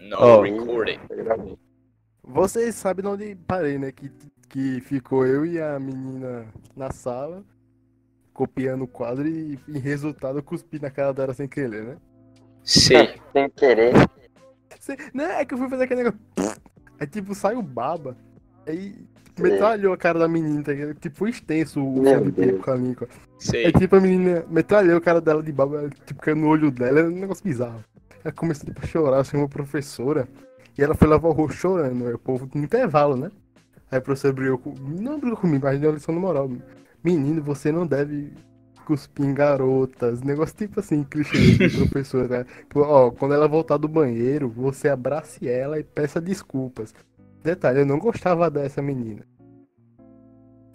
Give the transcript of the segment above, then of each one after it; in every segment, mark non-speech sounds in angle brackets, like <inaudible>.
Não, Ó. recording. Vocês sabem de onde parei, né? Que, que ficou eu e a menina na sala, copiando o quadro e, em resultado, eu cuspi na cara dela sem querer, né? Sei. <laughs> Sem querer. Não, é que eu fui fazer aquele negócio. Aí, tipo, sai o baba. Aí metralhou a cara da menina, tá ligado? Tipo, foi extenso o bico com a língua. Sei. Aí, tipo, a menina metralhou a cara dela de baba, tipo, caiu no olho dela, era um negócio bizarro. Ela começou tipo, a chorar, chamou a professora. E ela foi lavar o rosto chorando, aí o povo no intervalo, né? Aí a professora brigou com... Não brigou comigo, mas deu uma lição no moral. Menino, você não deve cuspir em garotas. Negócio tipo assim, clichê de <laughs> professora, né? Tipo, ó, quando ela voltar do banheiro, você abrace ela e peça desculpas. Detalhe, eu não gostava dessa menina.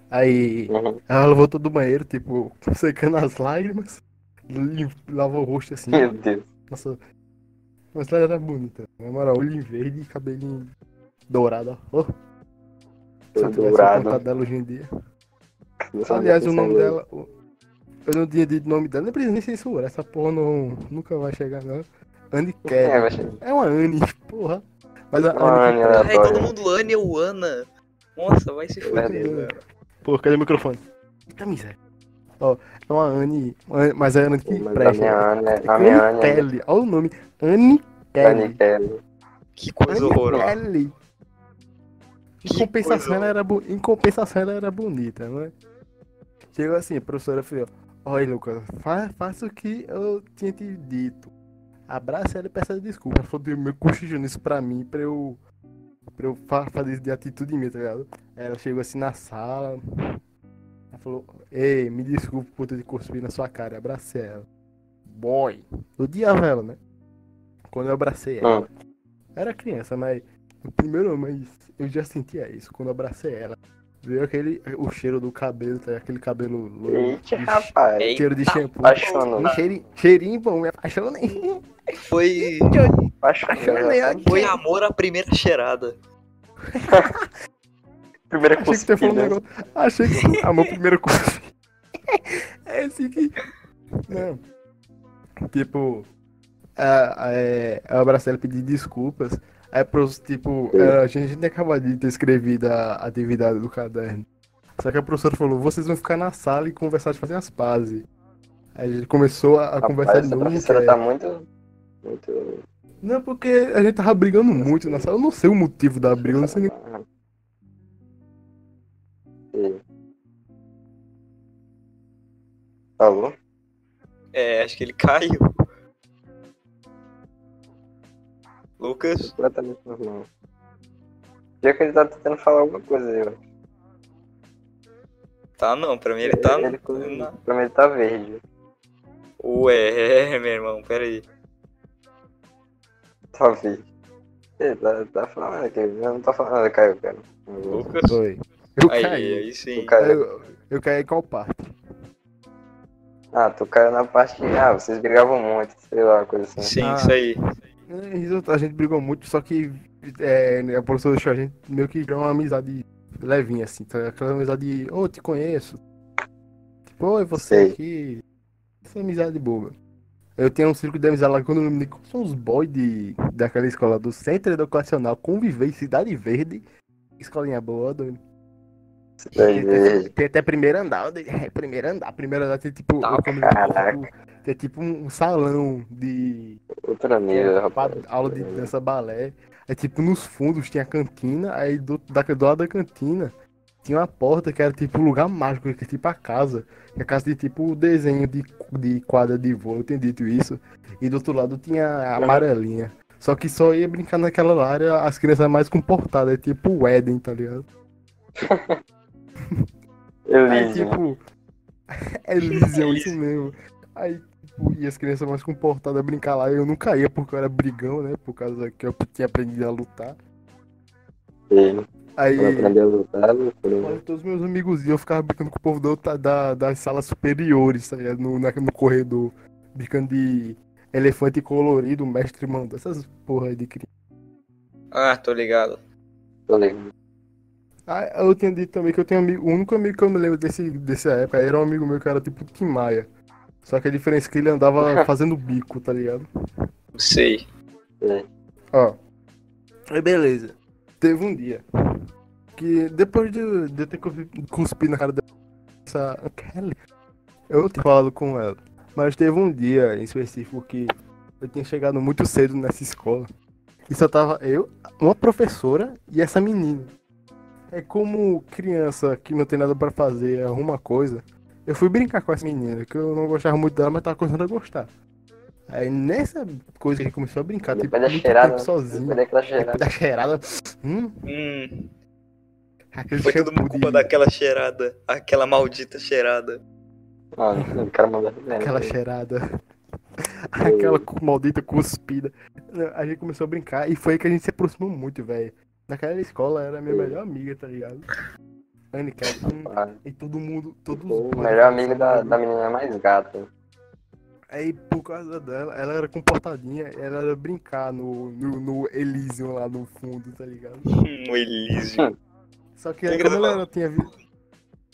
Aí Uhum. ela voltou do banheiro, tipo, <laughs> secando as lágrimas, lavou o rosto assim. Meu Deus. Nossa, mas ela era bonita. Na moral, olho em verde e cabelinho dourado. ó. Oh, se eu tivesse Dourado. o contato dela hoje em dia. Não Aliás, o nome isso é dela. Eu não tinha dito o nome dela, nem precisa nem censurar. Essa porra não, nunca vai chegar, não. Anne É, Kelly. vai chegar. É uma Anne, porra. Mas a Anne Anne, Ai, todo mundo Ana ou Ana. Nossa, vai se fuder, Verdade. velho. Pô, cadê o microfone? Eita miséria. Ó, é uma Anne. Mas é a Anne que presta. minha Ana, É a minha Anne Ana, é Kelly. Olha o nome. Anne Anne Kelly. Que coisa horrorosa. Kelly. Em compensação, ela era bu- em compensação, ela era bonita, não é? Chegou assim, a professora falou: Olha, Lucas, fa faça o que eu tinha te dito. Abraça ela e peça desculpa. Ela falou: "Deu meu cochichando isso pra mim, pra eu. pra eu fa fazer isso de atitude minha, tá ligado? Ela chegou assim na sala. Ela falou: Ei, me desculpe por ter cuspir na sua cara. Abracei ela. Boy. Eu odiava ela, né? Quando eu abracei ela. Hum. Era criança, mas. O primeiro, mas eu já sentia isso quando eu abracei ela. Veio aquele. O cheiro do cabelo, tá? aquele cabelo loiro. Eita, de- rapaz. Ei. Cheiro de Eita, shampoo. apaixonou. Um cheirinho, cheirinho bom, me apaixonei. Foi, Apaixonei foi amor à primeira cheirada. <laughs> Primeira Achei que você falou um cuspida. negócio. Achei que. Ah, meu primeiro curso. <laughs> é assim que. Não. Tipo. A, é, eu abracei ela pedir desculpas. Aí, pros, tipo, a gente tinha acabado de ter escrevido a atividade do caderno. Só que a professora falou: vocês vão ficar na sala e conversar de fazer as pazes. Aí a gente começou a, a conversar Rapaz, de essa novo. professora que é- tá muito. Muito. Não, porque a gente tava brigando muito na sala. Eu não sei o motivo da briga, eu não sei nem. Alô? É, acho que ele caiu. Lucas, Completamente normal. Já que ele tá tentando falar alguma coisa aí, ó. tá não, pra mim ele tá. Ele, na- pra mim ele tá verde. Ué, meu irmão, pera aí. Tá verde. Ele tá, tá falando aqui. Eu não tô falando nada, caiu, cara. Lucas. Foi. Eu Aí, caí. aí sim. Caiu. Eu, eu caí qual parte? Ah, tu caiu na parte que. Ah, vocês brigavam muito, sei lá, coisa assim. Sim, Ah. isso aí. É, A gente brigou muito, só que é, a professora deixou a gente meio que criar uma amizade levinha, assim, tá? aquela amizade, ô, te conheço. Tipo, oi, você Sei. aqui. Essa amizade boba. Eu tinha um círculo de amizade lá quando eu me são os boys de, daquela escola do Centro Educacional Conviver em Cidade Verde. Escolinha boa, doido. Tem, até primeiro andar, é, primeiro andar, primeiro andar tem tipo, Tá, caraca. tipo, tem tipo um salão de nível, é, rapaz. pa- aula de dança balé. É tipo, nos fundos tinha a cantina, aí do, da, do lado da cantina tinha uma porta que era tipo um lugar mágico, que é tipo a casa. Que é a casa de tipo desenho de, de quadra de voo, eu tenho dito isso. E do outro lado tinha a amarelinha. Só que só ia brincar naquela área as crianças mais comportadas, é tipo o Éden, tá ligado? <laughs> Aí Elísio. tipo. <laughs> É Elysium, isso mesmo. Aí, tipo, e as crianças mais comportadas a brincar lá, eu não caía porque eu era brigão, né? Por causa que eu tinha aprendido a lutar. Sim. Aí, Pra aprender a lutar, todos meus amigos iam, eu ficava brincando com o povo da, da, das salas superiores, tá ligado? No, na- no corredor. Brincando de elefante colorido, mestre mandou. Essas porra aí de criança. Ah, tô ligado. Tô ligado. Ah, eu tinha dito também que eu tenho amigo. O único amigo que eu me lembro desse, dessa época era um amigo meu que era tipo Tim Maia. Só que a diferença é que ele andava <laughs> fazendo bico, tá ligado? Sei. É. Ó, Aí beleza. Teve um dia que depois de, de eu ter cuspi- cuspido na cara dessa Kelly, eu tinha falado com ela. Mas teve um dia em específico que eu tinha chegado muito cedo nessa escola. E só tava eu, uma professora e essa menina. É como criança que não tem nada pra fazer, arruma coisa. Eu fui brincar com essa menina, que eu não gostava muito dela, mas tava começando a gostar. Aí nessa coisa que a gente começou a brincar, tipo, da cheirada, tempo sozinho. Depois daquela Depois cheirada. da cheirada. Hum, Hum, aquele foi tudo shampoo culpa daquela cheirada. Aquela maldita cheirada. Mano, o cara mandou. Aquela cheirada. Aquela cu- maldita cuspida. A gente começou a brincar e foi aí que a gente se aproximou muito, velho. Naquela escola era a minha melhor amiga, tá ligado? Anica, Ah, e todo mundo, todos O melhor amigo da, da menina mais gata. Aí por causa dela, ela era comportadinha, ela era brincar no, no, no Elysium lá no fundo, tá ligado? <laughs> Hum, o Elísio. Só que aí, como ela não tinha visto.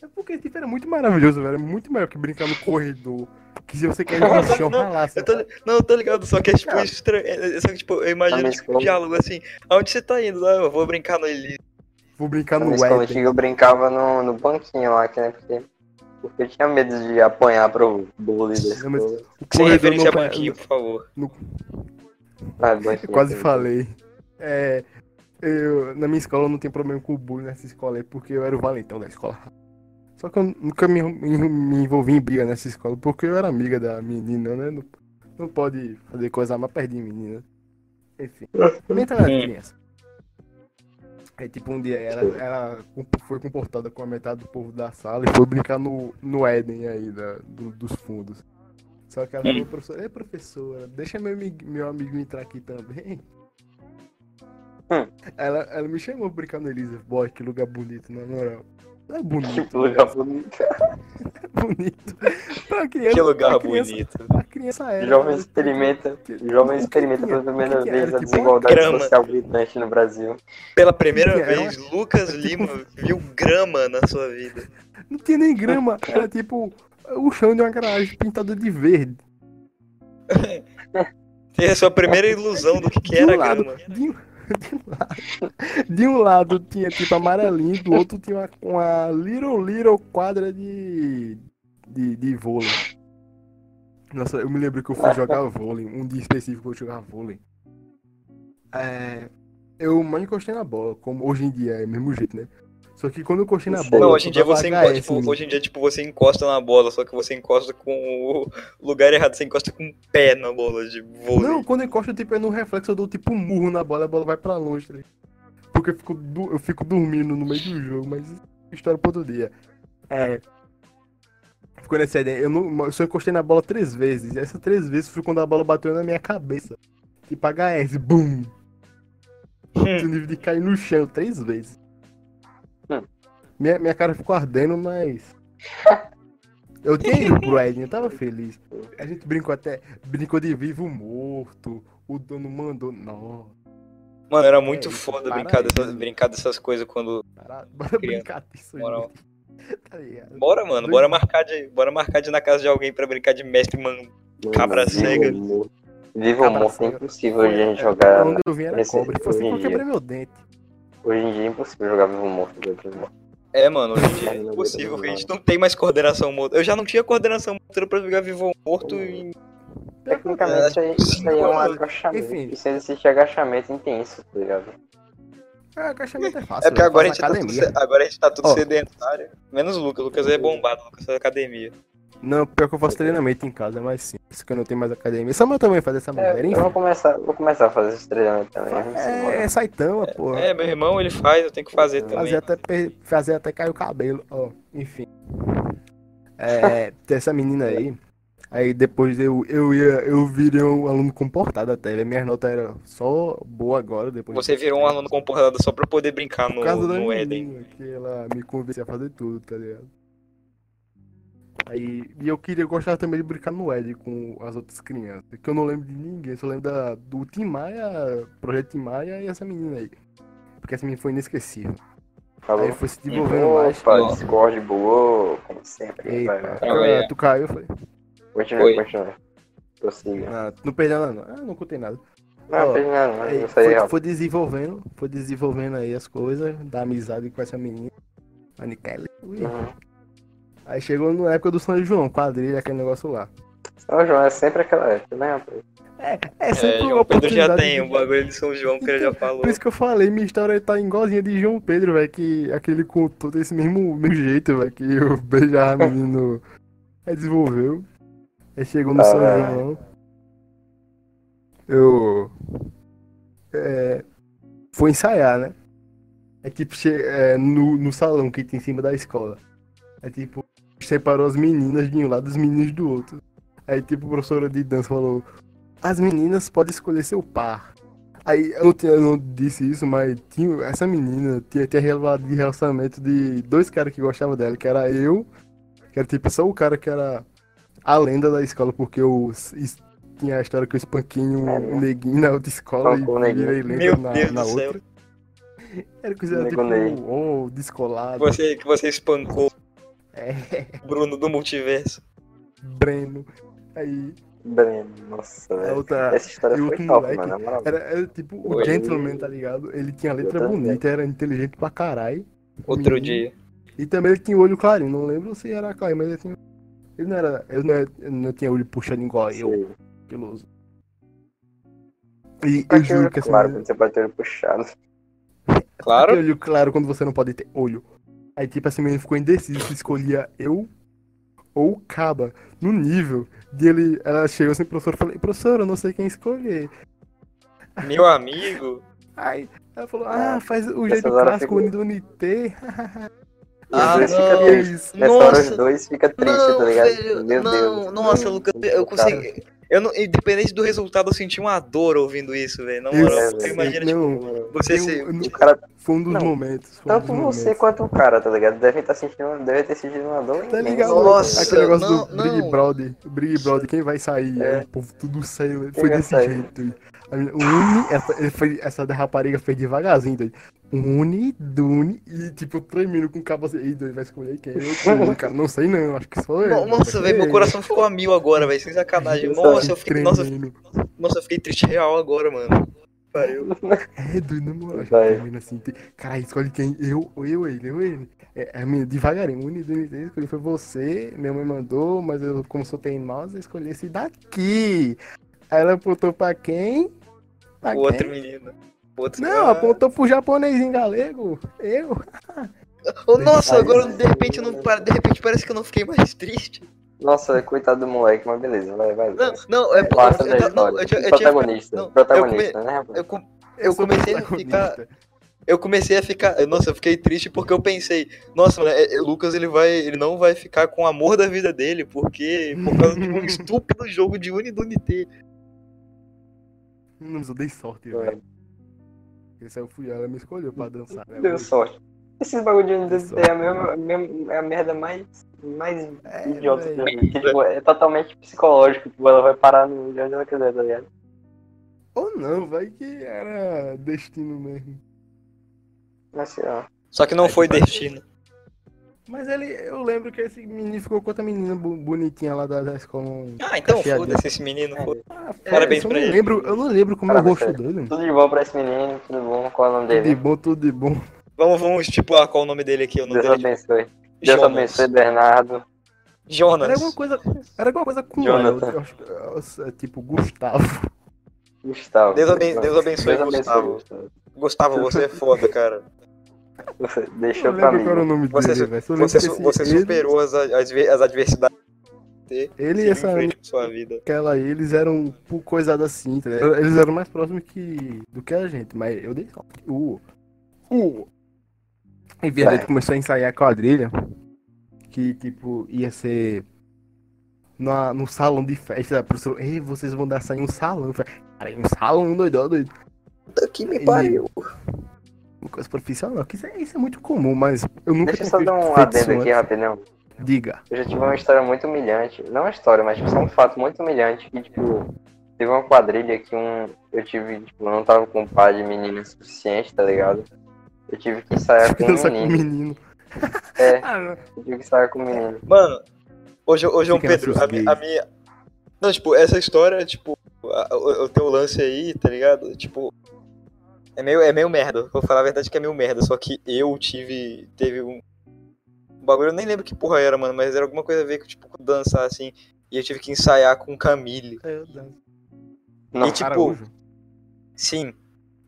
É porque tipo, era muito maravilhoso, velho. Muito melhor que brincar no corredor. Que se você quer ir no <laughs> chão, Não. Eu tô, não, eu tô ligado, só que é tipo estranho. é- é- Só que tipo, eu imagino tipo, escola- um diálogo assim. Aonde você tá indo? Ah, eu vou brincar no Elísio. Vou brincar no antiga eu brincava no, no banquinho lá, que, né? Porque, porque eu tinha medo de apanhar pro bully da Não, mas-. O Sem referência a banquinho, por favor. Ah, banquinho, Eu quase falei. É. Eu, na minha escola eu não tenho problema com o bullying nessa escola aí, porque eu era o valentão da escola. Só que eu nunca me, <laughs> me, envolvi em briga nessa escola, porque eu era amiga da menina, né? Não, não pode fazer coisa mais perto de menina. Enfim. Mental era Hum. criança. Aí tipo um dia ela, ela foi comportada com a metade do povo da sala e foi brincar no, no Éden aí da, do- dos fundos. Só que ela falou, professora, ei professora, deixa meu, meu amigo entrar aqui também. Hum. Ela, ela me chamou pra brincar no Elisa. Boy, que lugar bonito, na moral. Não é bonito, Que lugar bonito. <laughs> bonito. Pra criança, Que lugar pra criança, bonito. A criança era. Jovem experimenta. Jovem O que experimenta tinha? pela que primeira que vez a Tipo, desigualdade grama. social gritante no Brasil. Pela primeira vez, Lucas <laughs> Lima viu grama na sua vida. Não tinha nem grama, era tipo o chão de uma garagem pintada de verde. <laughs> Tem a sua primeira ilusão do que, que era lado, grama. de, de um lado, de um lado tinha tipo amarelinho, do outro tinha uma, uma little little quadra de, de, de vôlei. Nossa, eu me lembro que eu fui jogar vôlei, um dia específico eu jogava vôlei. É, eu mais encostei na bola, como hoje em dia é mesmo jeito, né? Só que quando eu encostei na bola. Não, hoje em dia você encosta, tipo, hoje em dia, tipo, você encosta na bola, só que você encosta com o lugar errado, você encosta com o pé na bola de vôlei. Não, quando eu encosto, tipo, é no reflexo, eu dou tipo um murro na bola, a bola vai pra longe, tá? Porque eu fico, eu fico dormindo no meio do jogo, mas história pra outro dia. É. Ficou nessa ideia. Eu, não, eu só encostei na bola três vezes. E essas três vezes foi quando a bola bateu na minha cabeça. Tipo HS, BUM! Hum. No nível de cair no chão três vezes. Minha, minha cara ficou ardendo, mas. <laughs> Eu ido pro Eden, eu tava feliz. A gente brincou até. Brincou de vivo morto. O dono mandou. Nossa, Mano, era muito É, foda para brincar dessas, brincar dessas coisas quando. parado. Bora Criança, brincar disso, moral. <laughs> Tá? Bora, mano, bora marcar de, bora marcar de ir na casa de alguém pra brincar de mestre, mano. Cabra Vivo cega. morto. Vivo morto é impossível de a gente É, jogar. Onde eu vim era nesse- cobra. Se fosse hoje em eu dia. quebrei meu dente. Hoje em dia é impossível jogar vivo morto. Vivo morto. É, mano, hoje em dia é impossível, porque a gente não tem mais coordenação motora. Eu já não tinha coordenação motora pra jogar vivo ou morto e. Tecnicamente, aí, isso aí é um agachamento. Enfim. Isso existe agachamento intenso, tá ligado? Ah, agachamento é fácil. É porque eu agora a, gente tá tudo, agora a gente tá tudo Ó. sedentário. Menos o Lucas. O Lucas é bombado, o Lucas faz academia. Não, pior que eu faço treinamento em casa, mas sim. Isso que eu não tenho mais academia. Só meu também faz maneira, É, eu enfim. vou começar, vou começar a fazer esse treinamento também. embora. É, é saitama, porra. É, meu irmão, ele faz, eu tenho que fazer também. Fazer até, fazer até cair o cabelo, ó. Enfim. É, <laughs> tem essa menina aí. Aí depois eu, eu ia, eu virei um aluno comportado até. Minha nota era só boa agora, depois. Você virou um aluno comportado só pra poder brincar no, no Éden. menina, que ela me convencia a fazer tudo, tá ligado? Aí, e eu queria gostar também de brincar no Ed com as outras crianças. Que eu não lembro de ninguém, só lembro da, do Tim Maia, Projeto Tim Maia e essa menina aí. Porque essa menina foi inesquecível. Falou. Aí foi se desenvolvendo mais. Opa, Discord boa, como sempre. Eita, vai, vai. Ah, ah, tu caiu, eu falei. Continua, Oi. continua. Prossiga. Ah, não perdeu nada, não. Ah, não contei nada. Não, Ó, nada, não. Aí foi, foi desenvolvendo, foi desenvolvendo aí as coisas, da amizade com essa menina. A Nicole. Ui. Uhum. Aí chegou na época do São João, quadrilha, aquele negócio lá. São João é sempre aquela época, né, rapaz? É É, sempre uma João Pedro já oportunidade. tem de- o bagulho de São João que ele já falou. Por isso que eu falei, minha história tá igualzinha de João Pedro, velho, que aquele contou desse mesmo, mesmo jeito, velho, que o <laughs> beijar a menino aí desenvolveu. Aí chegou no Ah, São. João. Eu. É, fui ensaiar, né? É tipo, che- é, no, no salão que tem em cima da escola. É tipo, separou as meninas de um lado e os meninos do outro. Aí tipo, a professora de dança falou, as meninas podem escolher seu par. Aí eu não, tinha, eu não disse isso, mas tinha, essa menina tinha, tinha revelado de relacionamento de dois caras que gostavam dela, que era eu, que era tipo só o cara que era a lenda da escola, porque eu tinha a história que eu espanquei um É, neguinho na outra escola e virei lenda Meu na, Deus na do outra. céu. Era coisa Nego tipo, oh, descolado, Você, que você espancou é, Bruno do multiverso. Breno. Aí Breno, nossa, velho. outra. Essa história e foi top, moleque mano, moral. Era, era tipo o Oi. gentleman, tá ligado? Ele tinha letra bonita, era inteligente pra caralho. Outro Menino. dia. E também ele tinha olho clarinho, não lembro se era clarinho, mas ele tinha. Ele não era. Ele não, era- ele não tinha olho puxado igual eu, peloso. E eu Pode ter juro olho que essa claro, quando você pode ter olho puxado. tem Claro. olho claro quando você não pode ter olho. Aí tipo essa menina ficou indecisa se escolhia eu ou o Caba. No nível de ele. Ela chegou assim, professor, falei, professor, eu não sei quem escolher. Meu amigo. Aí ela falou, ah, faz o Nessas jeito clássico fica- do Unité. E <laughs> os Ah, dois não. ficam é tristes. isso. Nessa hora os Nossa. dois ficam tristes, Não, tá ligado? velho, Meu não, Deus. nossa, Lucas, eu consegui. Eu não, independente do resultado, eu senti uma dor ouvindo isso, velho. Na Eu moral, imagina, tipo, não, você eu- se. eu não- O cara, Foi um dos Não, momentos. Foi um tanto dos você momentos. quanto o cara, tá ligado? Devem estar sentindo, deve ter sentido uma dor. Tá ligado? Nossa, Aquele negócio não, do Big não. Brother. O Big Brother, quem vai sair? É. É. O povo tudo saiu. Foi desse sair? jeito. Menina- Uni, essa, foi, essa da rapariga fez devagarzinho. Doido. Uni, Duni e tipo tremendo com o cabo assim. Ei, doido, vai escolher quem? Eu, <laughs> escolhi, cara, não sei não, acho que sou eu. No- Nossa, velho, meu coração ficou a mil agora, velho. Sem sacanagem. Eu Nossa, eu fiquei. Nossa, eu nossa, eu fiquei triste real agora, mano. Pariu. É, doido, na moral. Termina assim. Tem... Caralho, escolhe quem? Eu, eu, ele, eu, ele. É, a minha, devagarinho. Uni, Duni, Duni, escolhi foi você. Minha mãe mandou, mas eu, como sou teimosa, eu escolhi esse daqui. Aí ela apontou pra quem? Pra O outro quem? menino. Outro... Não, Ah. apontou pro japonês em galego. Eu. Oh, nossa, agora de repente eu não de repente parece que eu não fiquei mais <laughs> triste. Nossa, coitado do moleque, mas beleza, vai, vai. Não, não, é Passa eu, não, eu, protagonista, não, eu protagonista, né, rapaz? eu, com- eu comecei a protagonista. ficar eu comecei a ficar, nossa, eu fiquei triste porque eu pensei, nossa, mano, é- é- o Lucas ele vai, ele não vai ficar com o amor da vida dele, porque por causa de um <laughs> estúpido jogo de Uni do Unité. Não, mas eu dei sorte, velho. Esse aí eu fui, ela me escolheu pra dançar. né? Deu sorte. Esses bagulho de NDT é a, mesma, a mesma- é a merda mais, mais É, idiota velho. que tipo, é totalmente psicológico, tipo, ela vai parar no de onde ela quiser, tá ligado? Ou não, vai que era destino mesmo. Mas lá. Só que não foi destino. Mas ele, eu lembro que esse menino ficou com outra menina bonitinha lá da, da escola. Ah, então foda-se esse menino, foda Ah, Parabéns eu pra não ele. Lembro, eu não lembro como é o Parabéns rosto dele. Tudo de bom pra esse menino, tudo bom. Qual é o nome Tudo de dele? bom, tudo de bom. Vamos, vamos estipular qual o nome dele aqui, o nome Deus dele é abençoe. Deus Jonas. abençoe, Bernardo. Era Jonas. alguma coisa, era alguma coisa com Jonathan. é tipo Gustavo. Gustavo. Deus aben- Deus abençoe, Gustavo. Gustavo. Gustavo, você é foda, cara. Você Eu pra mim. qual era o nome Você, dele, você, su- esse- você ele- superou as, as, as adversidades Ele e essa sua vida. aquela aí, eles eram por coisada assim, tá ligado? Eles eram mais próximos que, do que a gente, mas eu dei sorte. O. O. Em vez Vai. de começar a ensaiar a quadrilha, que tipo, ia ser. Na, no salão de festa, a professora, ei, vocês vão dançar em um salão. Eu falei, cara, em um salão, doidão, doido. Puta que me pariu. Uma coisa profissional, que isso é, isso é muito comum, mas eu nunca Deixa eu só dar um adendo aqui rapidão. Diga. Eu já tive uma história muito humilhante. Não uma história, mas tipo, só um fato muito humilhante. Que, tipo, teve uma quadrilha que um. Eu tive, tipo, eu não tava com um par de meninas suficiente, tá ligado? Eu tive que ensaiar com um Dançar com o menino. menino. É, <laughs> Ah, eu tive que ensaiar com um menino. Mano, ô, Jo- ô João Fica Pedro, a, a minha. Não, tipo, essa história, tipo, o teu lance aí, tá ligado? Tipo, é meio, é meio merda. Vou falar a verdade que é meio merda. Só que eu tive. Teve um. Um bagulho, eu nem lembro que porra era, mano, mas era alguma coisa a ver com, tipo, dançar assim. E eu tive que ensaiar com Camille. É, eu danço. Não, E tipo, Araújo. Sim.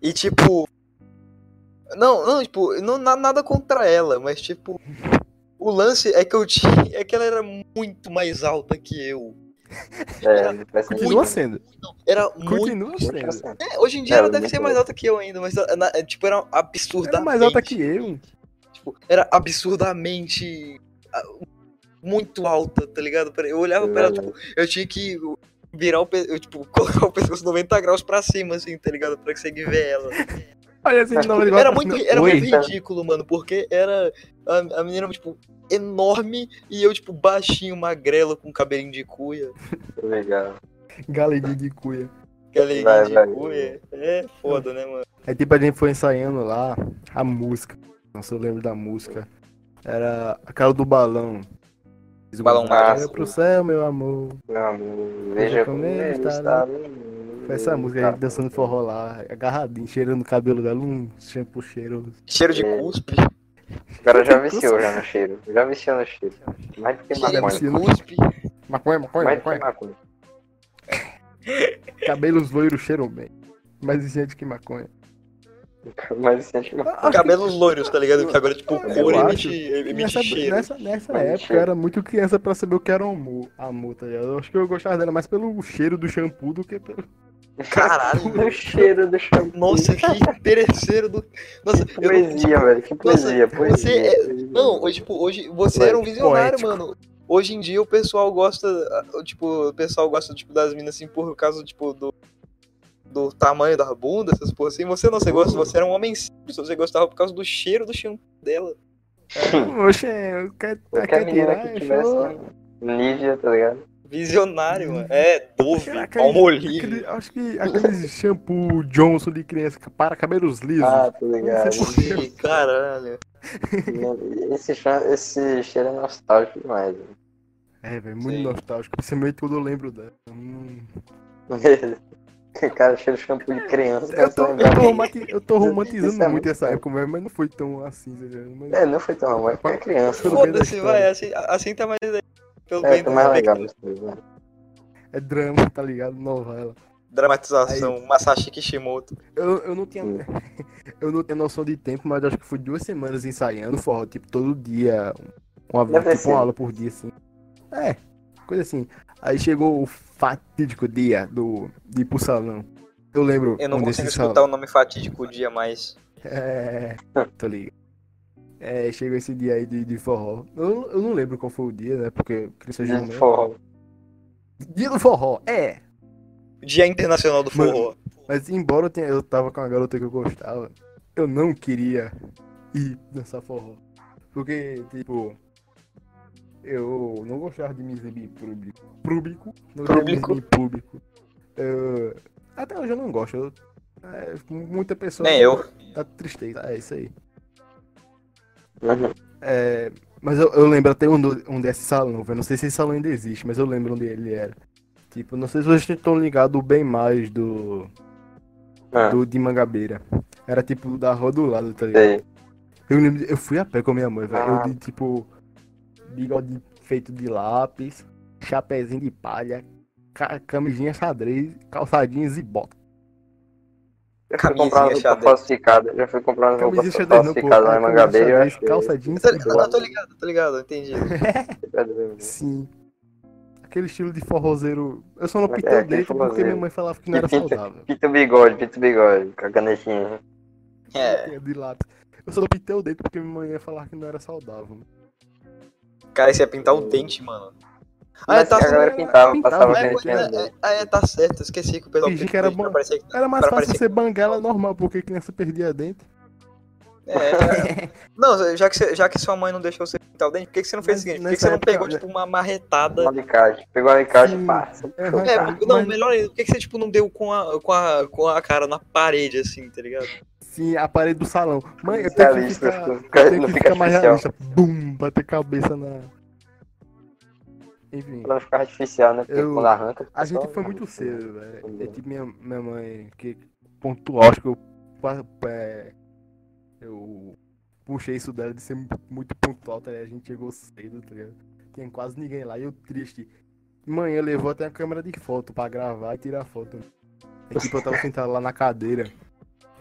E tipo. Não, não, tipo, não, na- nada contra ela, mas tipo. O lance é que eu tinha. É que ela era muito mais alta que eu. É, Continua sendo. Era muito. Continua muito sendo. É, hoje em dia É, ela deve muito ser mais alta. que eu ainda, mas na- é, tipo, era absurdamente. Era mais alta que eu. Tipo, era absurdamente. ah, Muito alta, tá ligado? Eu olhava pra ela, tipo, eu tinha que virar o eu, tipo, <laughs> colocar o pescoço 90 graus pra cima, assim, tá ligado? Pra conseguir ver ela. Olha assim, não, Era muito, era Oi. muito ridículo, mano, porque era a, a menina, tipo, enorme e eu, tipo, baixinho, magrelo, com cabelinho de cuia. Legal. Galedinho de cuia. Galinha Vai, de vai. cuia. É foda, né, mano? Aí tipo, a gente foi ensaiando lá a música. Nossa, eu lembro da música. Era aquela do balão. Fiz uma Balão mágico. pro céu, meu amor. Meu amigo, veja como ele está. Foi essa música, a gente dançando forró lá, agarradinho, cheirando o cabelo dela, um shampoo cheiroso. Cheiro de É. cuspe. O cara já viciou já no cheiro. Já viciou no cheiro. Mais do que maconha. cuspe. Maconha, maconha, Mais maconha. maconha. Cabelos loiros cheiram bem. Mais gente que maconha. <laughs> Mais do que maconha. Acho que Cabelos loiros, tá ligado? Que agora, tipo, Eu cor acho emite, Nessa, cheiro. nessa, nessa Mas época cheiro. eu era muito criança pra saber o que era amor, amor, tá ligado? Eu acho que eu gostava dela mais pelo cheiro do shampoo do que pelo. Caralho. <laughs> O cheiro do shampoo. Nossa, que interesseiro do. Nossa, Que não- poesia, velho. Que poesia, Nossa, poesia. você é- poesia. Não, hoje, tipo, hoje você Ué, era um visionário, poético. mano. Hoje em dia o pessoal gosta, tipo, o pessoal gosta tipo das minas assim por causa tipo do do tamanho da bunda, essas porra assim. Você não, você gosta, você era um homem simples, você gostava por causa do cheiro do shampoo dela. Oxe, eu quero, Qualquer quer menina que é tivesse. Nívea, tá ligado? Visionário, mano. É, Dove, Aquele- Palmolive. aquele- acho que aqueles shampoo Johnson de criança que para cabelos lisos. Ah, tá ligado. Ih, Caralho. Esse, esse cheiro é nostálgico demais. velho. É, velho, muito Sim. nostálgico. Principalmente quando eu lembro dela. Hum. <laughs> <laughs> Cara, cheiro de shampoo de criança. Eu tô, eu tô, romati- eu tô romantizando é muito essa época, mas mas não foi tão assim, tá? Mas- É, não foi tão ruim, é porque é criança. Foda-se, vai, assim, assim tá mais pelo É, bem tá do mais legal isso aí, né? É drama, tá ligado? Novela. Dramatização, Masashi Kishimoto. Eu, eu não tinha. <laughs> Eu não tenho noção de tempo, mas acho que foi duas semanas ensaiando forró, tipo, todo dia. Uma, Deve tipo, ser. uma aula por dia, assim. É, coisa assim. Aí chegou o fatídico dia do, de ir pro salão. Eu lembro Eu não um consigo escutar salão. o nome fatídico dia mais. É. Tô ligado. É, chegou esse dia aí de, de forró. Eu, eu não lembro qual foi o dia, né? Porque criança De jumenta. forró. Dia do forró, é! Dia Internacional do. Forró. Mas embora eu, tenha, eu tava com uma garota que eu gostava, eu não queria ir dançar forró. Porque, tipo, eu não gostava de me exibir público. Público? Não gostava de me Público. público. Eu- até hoje eu não gosto. Eu, é, muita pessoa. Nem eu. Tá tristeza, é isso aí. Uhum. É, mas eu, eu lembro até onde, onde é esse salão, velho. Não sei se esse salão ainda existe, mas eu lembro onde ele era. Tipo, não sei se vocês estão ligados bem mais do, Ah, do de Mangabeira. Era tipo da rua do lado, tá ligado? sei. Eu lembro, eu fui a pé com a minha mãe, velho. Ah. Eu de tipo bigode feito de lápis, chapézinho de palha, ca camisinha xadrez, calçadinhas e bota. Já fui comprar uma roupa falsificada. Já fui comprar uma roupa falsificada lá é em camisa Mangabeira. Calça jeans Tô, e ligado, bota. tô ligado, tô ligado, entendi. <laughs> Sim. Aquele estilo de forrozeiro. Eu só não É, pitei o aquele dente porque minha mãe falava que não era pinta- saudável. Pinta o bigode, pinta o bigode, com a canetinha. É, De lápis. Eu só não pitei o dente porque minha mãe ia falar que não era saudável. Cara, isso ia pintar o dente, mano. Ah, é, Mas tá a galera certo. pintava, pintava, passava é, É, canetinha. é, é, é, tá certo, esqueci que o pessoal Fingi que era dente bom. parecer Era mais pra fácil parecer ser banguela normal, porque criança perdia dente. É, é. <laughs> Não, já que, você- já que sua mãe não deixou você pintar o dente, por que, que você não fez o seguinte? Por que, que você não pegou, né? tipo, uma marretada? Um alicate. Pegou o alicate e passa. É, não, mas- melhor ainda, por que, que você, tipo, não deu com a, com, a, com a cara na parede, assim, tá ligado? Sim, a parede do salão. Mãe, eu tenho que ficar, fica- tenho que fica ficar mais realista. Bum, bater cabeça na. Enfim, Pra não ficar artificial, né? Porque Eu- quando arranca. a gente foi muito cedo, velho. É tipo minha, minha mãe, que pontual, acho que eu, é, eu puxei isso dela de ser mu- muito pontual, tá ligado? A gente chegou cedo, tá ligado? Tinha quase ninguém lá, e eu triste. Manhã levou até a câmera de foto pra gravar e tirar foto. E, tipo, eu tava sentado lá na cadeira.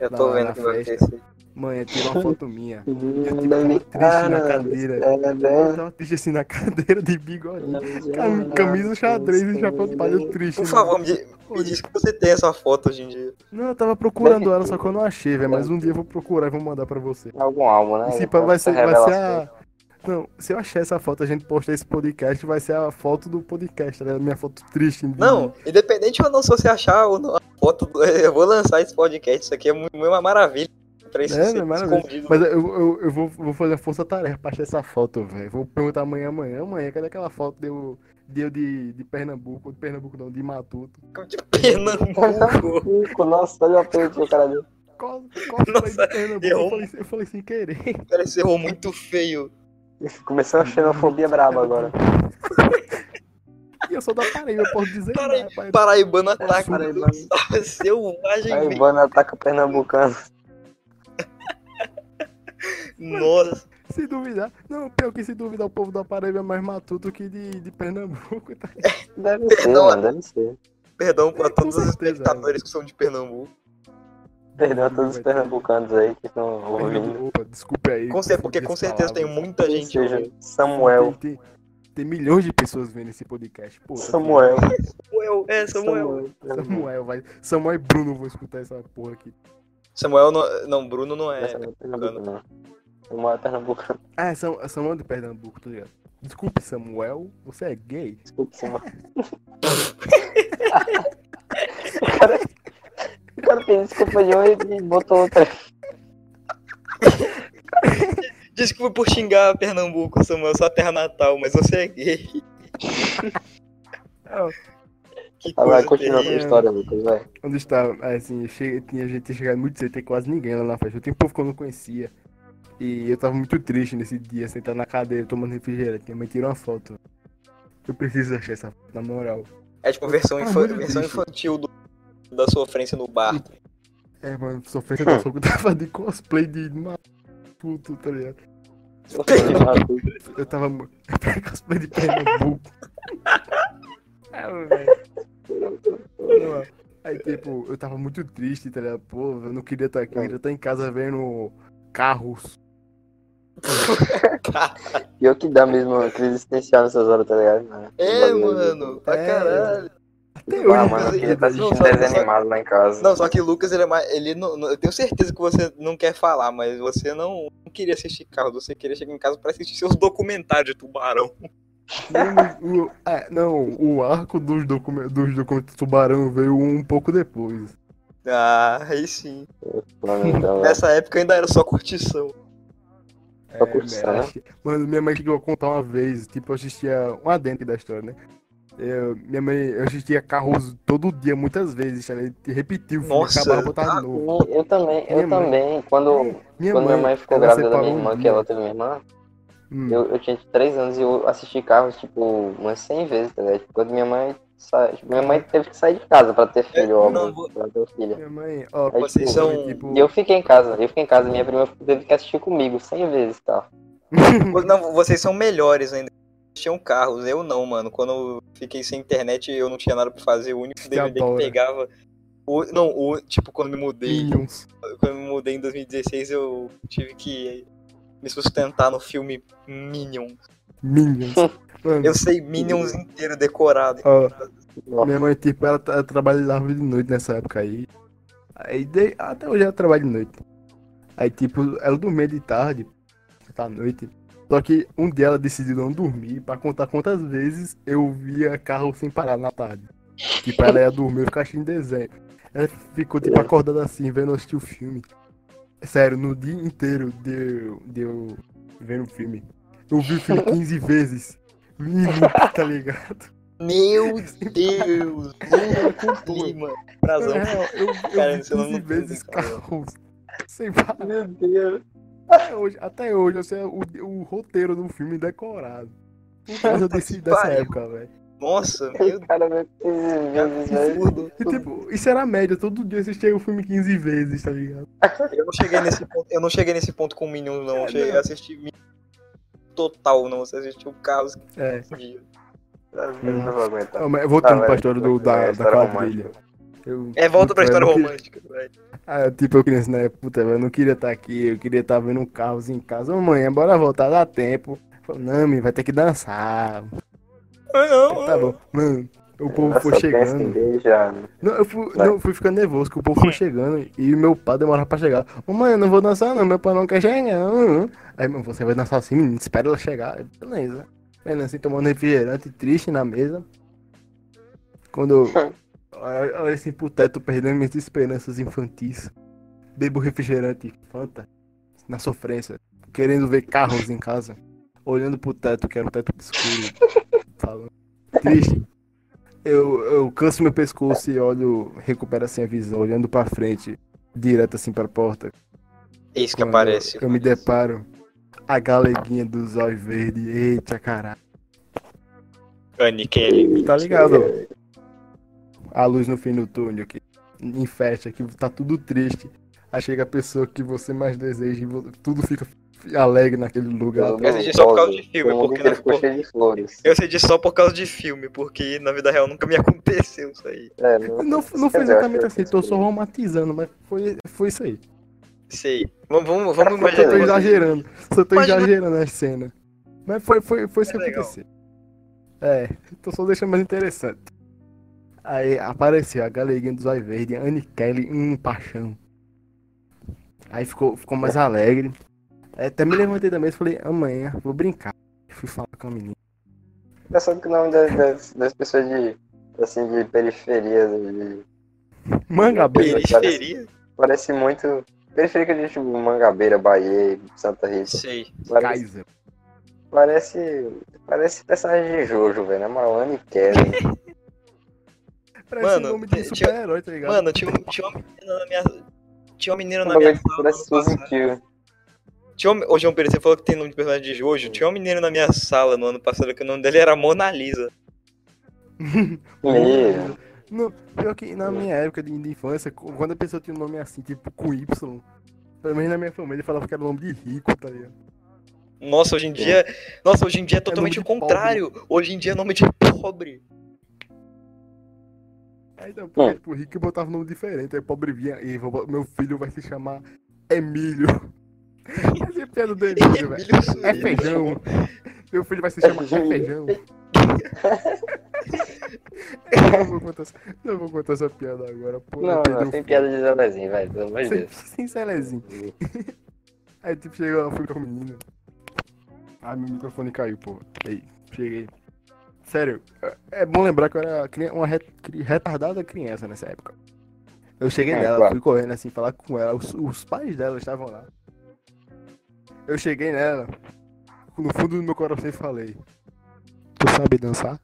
Eu tô Na- vendo na que vai acontecer. Manhã tirou uma foto minha. <laughs> Eu tipo, deve- triste na cara, cadeira. é, Eu né? tava triste assim na <laughs> cadeira de bigodinho. Cam- Camisa xadrez e chapéu de palha triste. Por né? favor, me, me diz que você tem essa foto hoje em dia. Não, eu tava procurando ela, só que eu não achei, velho. Mas um dia eu vou procurar e vou mandar pra você. Algum álbum, né? Vai ser, vai ser a. Não, se eu achar essa foto, a gente posta esse podcast, vai ser a foto do podcast, né? Minha foto triste. Não, independente ou não, se você achar ou não, foto, <laughs> eu vou lançar esse podcast. Isso aqui é uma maravilha. Pra isso É, ser é maravilha. escondido. Mas eu, eu, eu vou, vou fazer a força-tarefa pra achar essa foto, velho. Vou perguntar amanhã, amanhã, amanhã, cadê aquela foto de eu, de, eu de, de Pernambuco, de Pernambuco não, de Matuto. de Pernambuco. <laughs> Nossa, olha apelido que o cara Cosplay Nossa, de eu falei, eu falei sem querer. Parece errou muito feio. Começou a xenofobia braba agora. <laughs> Eu sou da Paraíba, eu posso dizer Paraí- pai. Paraibano ataca. Paraibano. Selvagem. Bana ataca pernambucano. Nossa. Se duvidar. Não, pior que se duvidar, o povo da Paraíba é mais matuto que de, de Pernambuco. Tá? Deve ser, Perdão, mano, deve ser. Perdão pra Com todos os certeza, espectadores que são de Pernambuco. Perdão a todos os pernambucanos aí que estão ouvindo. Opa, desculpe aí. Com cer- porque com certeza tem muita gente ouvindo. Samuel. Tem, tem, tem milhões de pessoas vendo esse podcast. Pô, tá Samuel. Samuel, é, Samuel. Samuel, vai. Samuel e Bruno vão escutar essa porra aqui. Samuel não, não Bruno não é. É pernambucano. Samuel é pernambucano. Ah, é Sam- é Samuel de Pernambuco, tá ligado? Desculpe, Samuel, você é gay? Desculpa, Samuel. <laughs> o cara, o cara fez desculpa de um e botou outra. <laughs> Diz que foi por xingar Pernambuco, Samuel, sua terra natal, mas você é gay. <laughs> que Ah, vai, coisa continua com a terrível. história, Lucas, vai. Onde está, assim, cheguei, tinha gente chegado muito cedo, tem quase ninguém lá na festa. Tem povo que eu não conhecia. E eu tava muito triste nesse dia, sentado na cadeira, tomando refrigerante. Minha mãe tirou uma foto. Eu preciso achar essa foto, na moral. É tipo versão, Ah, infa- versão infantil do- da sofrência no bar. É, mano, sofrência da soco, eu <laughs> tava de cosplay de matuto, tá ligado? Eu tava cosplay <laughs> de Pernambuco. é, velho. Não, Aí, tipo, eu tava muito triste, tá ligado? Pô, eu não queria estar aqui, eu queria estar em casa vendo carros. <laughs> Pior que dá mesmo uma crise existencial nessas horas, tá ligado? É, mano, pra É. caralho. Até Ah, hoje, mano, eu queria estar não, assistindo desenho animado lá em casa. Não, só que o Lucas, ele é mais. Ele não, não- eu tenho certeza que você não quer falar, mas você não, não queria assistir carro, você queria chegar em casa pra assistir seus documentários de tubarão. o, o- é, não, o arco dos, documen- dos documentos do Tubarão veio um pouco depois. Ah, aí sim. Nessa época ainda era só curtição. Só curtição, né, né? Mano, minha mãe chegou a contar uma vez, tipo, eu assistia um adentro da história, né? Eu, minha mãe, eu assistia Carros todo dia, muitas vezes, tá repetiu Nossa, acabava ah, de novo. Eu também, eu Minha mãe- também. Quando, Minha quando minha mãe ficou grávida da minha um irmã, que dia. ela teve minha irmã, Hum. eu, eu tinha 3 anos e eu assisti carros, tipo, umas 100 vezes, tá ligado? Tipo, Quando minha mãe sai, tipo, minha mãe teve que sair de casa pra ter filho, É, óbvio, não, vou- pra ter um filho. Minha mãe, ó, Aí, vocês tipo, são- tipo, E eu fiquei em casa, eu fiquei em casa, minha prima teve que assistir comigo 100 vezes, tá? <laughs> Não, vocês são melhores ainda. Tinham carros, eu não, mano. Quando eu fiquei sem internet e eu não tinha nada pra fazer, o único Você DVD que pegava. O, não, o, tipo, quando me mudei. Minions. Quando eu me mudei em 2016, eu tive que me sustentar no filme Minions. Minions. <laughs> Mano, Eu sei Minions inteiro decorado. ó, minha mãe, tipo, ela, ela trabalhava de noite nessa época aí. Aí, de- até hoje ela trabalha de noite. Aí, tipo, ela dormia de tarde, à noite. Só que um dia ela decidiu não dormir pra contar quantas vezes eu via carro sem parar na tarde. Tipo, ela ia dormir e ficar assistindo desenho. Ela ficou, tipo, acordada assim, vendo assistir o filme. Sério, no dia inteiro de, eu- de eu vendo o filme. Eu vi o filme <laughs> 15 vezes. Loop, tá ligado? Meu <laughs> Deus! Lula Lima. Na Prazão. eu, eu Cara, vi você não 15 não vezes carros sem parar. Meu Deus. Até hoje, até hoje eu sei o, o roteiro do filme decorado. Mas eu desci dessa época, velho. Nossa, meu cara vê 15 vezes, velho. E tipo, isso era a média, todo dia assistia o filme 15 vezes, tá ligado? Eu não cheguei nesse ponto, eu não cheguei nesse ponto com o Minions, não. Eu cheguei a assistir Minions total, não. Você assistiu o Carlos É. que dia. Eu não vou aguentar. Voltando Tá, pra história do, vai, da, é, da quadrilha. romântica. Eu- É, volta pra história queria- romântica, velho. Ah, tipo, eu criança, né? Puta, velho, eu não queria estar aqui, eu queria estar vendo um carros em casa. Ô, mãe, bora voltar, dá tempo. Falei, não, menino, vai ter que dançar. Ah, não, Tá bom. Mano, o povo foi chegando. beijar. Não, eu fui, Vai. não, fui ficando nervoso, que o povo foi chegando e meu pai demorava pra chegar. Ô, mãe, eu não vou dançar não, meu pai não quer chegar. não. Aí, mano, você vai dançar assim, menino, espera ela chegar. Aí, Beleza. Vendo assim, tomando refrigerante, triste na mesa. Quando <laughs> eu olho assim pro teto, perdendo minhas esperanças infantis. Bebo refrigerante, Fanta, na sofrência. Querendo ver carros em casa. Olhando pro teto, que era um teto escuro. <laughs> Falando. Triste. Eu, eu canso meu pescoço e olho, recupero assim a visão, olhando pra frente, direto assim pra porta. Eis que Quando aparece. Eu me deparo. A galeguinha dos olhos verdes. Eita caralho. Annie Kelly. Tá ligado? A luz no fim do túnel que em festa, que tá tudo triste. Aí chega a pessoa que você mais deseja e tudo fica alegre naquele lugar. Eu assisti só por causa de filme, porque não ficou cheio de flores. Eu sei disso só por causa de filme, porque na vida real nunca me <laughs> aconteceu isso aí. É, Não, não quer foi exatamente assim, tô só romantizando, mas foi, foi isso aí. Sei. Vamos, vamos, vamos Cara, Só tô imaginar. Exagerando. Só tô Imagina- exagerando a cena. Mas foi, foi, foi isso É que legal. aconteceu. É, tô só deixando mais interessante. Aí apareceu a galeguinha dos olhos verdes, Anne Kelly, um paixão. Aí ficou, ficou mais alegre. Aí até me levantei da mesa e falei, amanhã vou brincar. Fui falar com a menina. Engraçado que o nome das, das, das pessoas de, assim, de periferia, de, Mangabeira. Periferia? parece muito... Periferia de tipo Mangabeira, Bahia, Santa Rita. Sei. Parece, Kaiser. parece, parece personagem de Jojo, velho. Na Malane Kelly. <laughs> Parece Mano, um nome de tinha- super-herói, tá ligado? Mano, tinha, um- tinha uma menina na minha. Tinha uma menina Um na minha sala. Tinha uma... Ô, João Pedro, você falou que tem nome de personagem de Jojo. Tinha uma menina na minha sala no ano passado que o nome dele era Mona Lisa. <laughs> Não, pior que na minha época de, de infância, quando a pessoa tinha um nome assim, tipo com Y, pelo menos na minha família falava que era nome de rico, tá ligado? Nossa, hoje em dia. Nossa, hoje em dia é totalmente nome o contrário. Hoje em dia é nome de pobre. Aí não, porque tipo, rico botava um nome diferente, aí o pobre vinha, e meu filho vai se chamar Emílio. <laughs> Essa é piada do Emílio, velho. É feijão. Meu filho vai se chamar É feijão. <laughs> Eu não vou contar essa, não vou contar essa piada agora, pô. Não, não, fio. piada de Zelezinho, velho. Pelo amor de Sem, Deus. sem Celezinho. <laughs> Aí tipo, chegou, fui com a menina. Ai, meu microfone caiu, pô. Aí, cheguei. Sério, é- é bom lembrar que eu era uma retardada criança nessa época. Eu cheguei É, nela, claro. fui correndo assim, falar com ela. Os, os pais dela estavam lá. Eu cheguei nela, no fundo do meu coração e falei: Tu sabe dançar?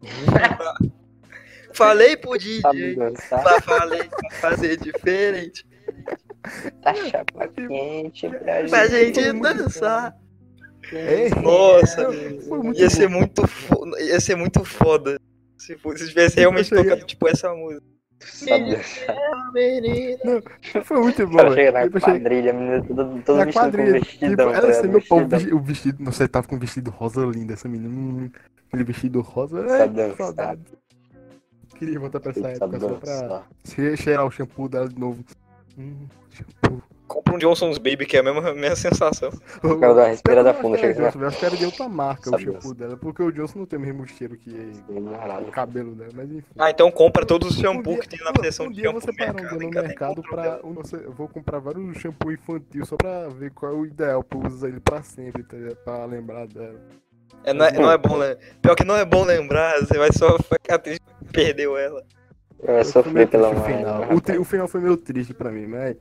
<laughs> Falei pro Sabe DJ. dançar? Fa- Falei pra fazer diferente. Tá chapa quente pra Pra gente. gente dançar. É, Nossa, muito Ia bom. ser muito foda. Ia ser muito foda. Se, fosse, se tivesse realmente tocado tipo essa música. Sabe dançar? Foi muito bom, chega na quadrilha, a menina toda, toda Na vestida com quadrilha, tipo, tá ela ligado? assim, meu pau, o vestido, nossa, ele tava com um vestido rosa lindo, essa menina, hum, aquele vestido rosa, é, saudade. Queria voltar pra essa época só pra cheirar o shampoo dela de novo. Hum, shampoo. Compra um Johnson's Baby, que é a mesma, a mesma sensação. O cara dá uma respirada Eu funda, chega lá. Johnson, eu acho que era de outra marca Sabe o shampoo dela, porque o Johnson não tem o mesmo cheiro que o cabelo dela, mas enfim. Ah, então compra todos os Um shampoo dia- que tem na um- seção um de dia shampoo você um mercado. dia no em cada mercado pra. um- você- Eu vou comprar vários shampoo infantil só pra ver qual é o ideal pra usar ele pra sempre, tá ligado? Pra lembrar dela. É, não, é, não é bom, né? Pior que não é bom lembrar, você vai só ficar triste que perdeu ela. Eu meio sofrer pela mãe. final. né, O, o final foi meio triste pra mim, mas